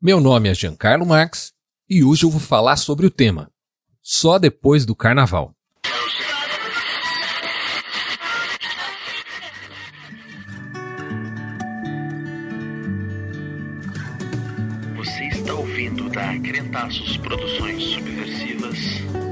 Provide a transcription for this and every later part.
Meu nome é Giancarlo Marx e hoje eu vou falar sobre o tema Só depois do Carnaval. Você está ouvindo da Crentaços Produções Subversivas.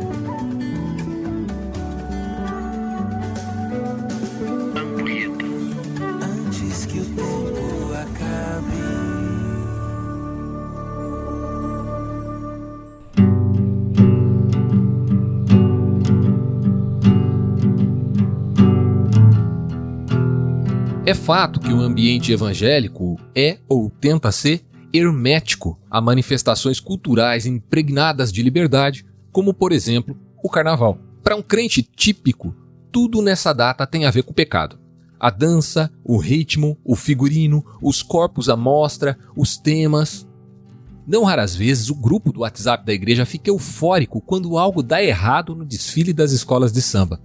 É fato que o ambiente evangélico é ou tenta ser hermético a manifestações culturais impregnadas de liberdade, como por exemplo o carnaval. Para um crente típico, tudo nessa data tem a ver com pecado. A dança, o ritmo, o figurino, os corpos à mostra, os temas. Não raras vezes o grupo do WhatsApp da igreja fica eufórico quando algo dá errado no desfile das escolas de samba.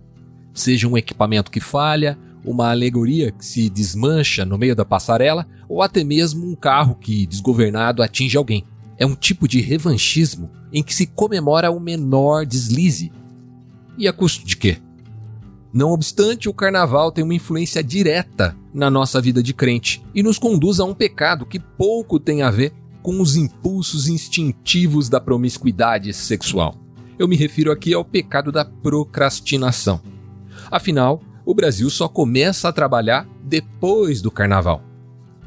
Seja um equipamento que falha, uma alegoria que se desmancha no meio da passarela ou até mesmo um carro que, desgovernado, atinge alguém. É um tipo de revanchismo em que se comemora o menor deslize. E a custo de quê? Não obstante, o carnaval tem uma influência direta na nossa vida de crente e nos conduz a um pecado que pouco tem a ver com os impulsos instintivos da promiscuidade sexual. Eu me refiro aqui ao pecado da procrastinação. Afinal, o Brasil só começa a trabalhar depois do carnaval.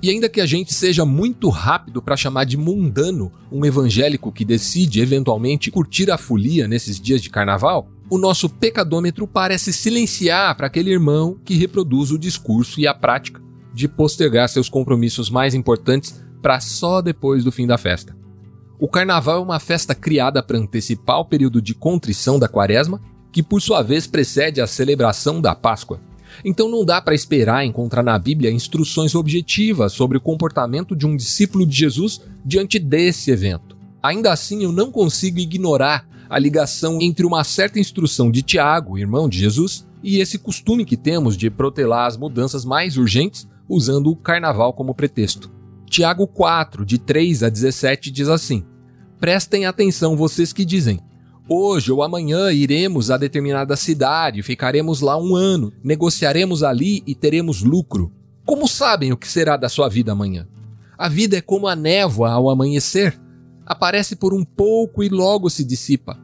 E ainda que a gente seja muito rápido para chamar de mundano um evangélico que decide eventualmente curtir a folia nesses dias de carnaval, o nosso pecadômetro parece silenciar para aquele irmão que reproduz o discurso e a prática de postergar seus compromissos mais importantes para só depois do fim da festa. O carnaval é uma festa criada para antecipar o período de contrição da quaresma que por sua vez precede a celebração da Páscoa. Então não dá para esperar encontrar na Bíblia instruções objetivas sobre o comportamento de um discípulo de Jesus diante desse evento. Ainda assim, eu não consigo ignorar a ligação entre uma certa instrução de Tiago, irmão de Jesus, e esse costume que temos de protelar as mudanças mais urgentes usando o carnaval como pretexto. Tiago 4, de 3 a 17, diz assim: Prestem atenção, vocês que dizem Hoje ou amanhã iremos a determinada cidade, ficaremos lá um ano, negociaremos ali e teremos lucro. Como sabem o que será da sua vida amanhã? A vida é como a névoa ao amanhecer. Aparece por um pouco e logo se dissipa.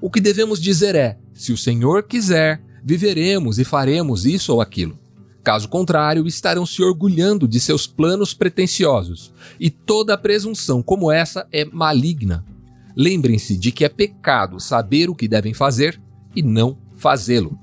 O que devemos dizer é: se o Senhor quiser, viveremos e faremos isso ou aquilo. Caso contrário, estarão se orgulhando de seus planos pretensiosos. E toda presunção como essa é maligna. Lembrem-se de que é pecado saber o que devem fazer e não fazê-lo.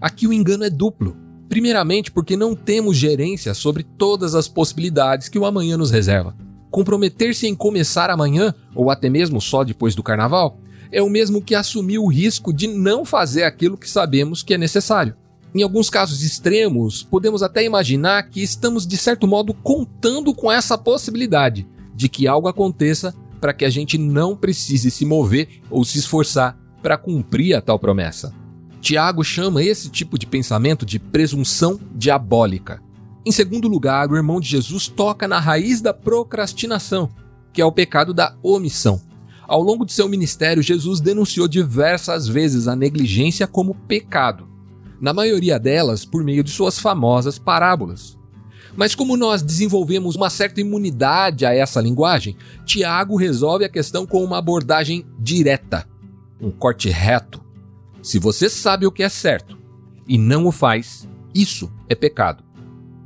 Aqui o engano é duplo. Primeiramente, porque não temos gerência sobre todas as possibilidades que o amanhã nos reserva. Comprometer-se em começar amanhã, ou até mesmo só depois do carnaval, é o mesmo que assumir o risco de não fazer aquilo que sabemos que é necessário. Em alguns casos extremos, podemos até imaginar que estamos de certo modo contando com essa possibilidade de que algo aconteça para que a gente não precise se mover ou se esforçar para cumprir a tal promessa. Tiago chama esse tipo de pensamento de presunção diabólica. Em segundo lugar, o irmão de Jesus toca na raiz da procrastinação, que é o pecado da omissão. Ao longo de seu ministério, Jesus denunciou diversas vezes a negligência como pecado, na maioria delas por meio de suas famosas parábolas. Mas como nós desenvolvemos uma certa imunidade a essa linguagem, Tiago resolve a questão com uma abordagem direta, um corte reto. Se você sabe o que é certo e não o faz, isso é pecado.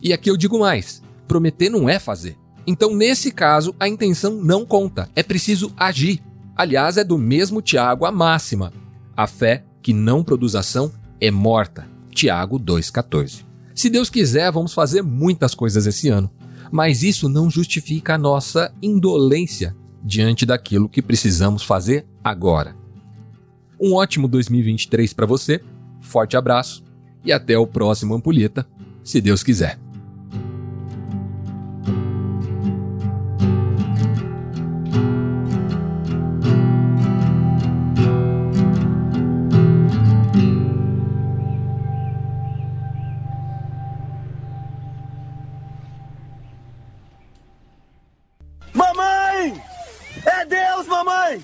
E aqui eu digo mais: prometer não é fazer. Então, nesse caso, a intenção não conta, é preciso agir. Aliás, é do mesmo Tiago a máxima: a fé que não produz ação é morta. Tiago 2,14. Se Deus quiser, vamos fazer muitas coisas esse ano, mas isso não justifica a nossa indolência diante daquilo que precisamos fazer agora. Um ótimo 2023 para você, forte abraço e até o próximo Ampulheta, se Deus quiser. Deus, mamãe!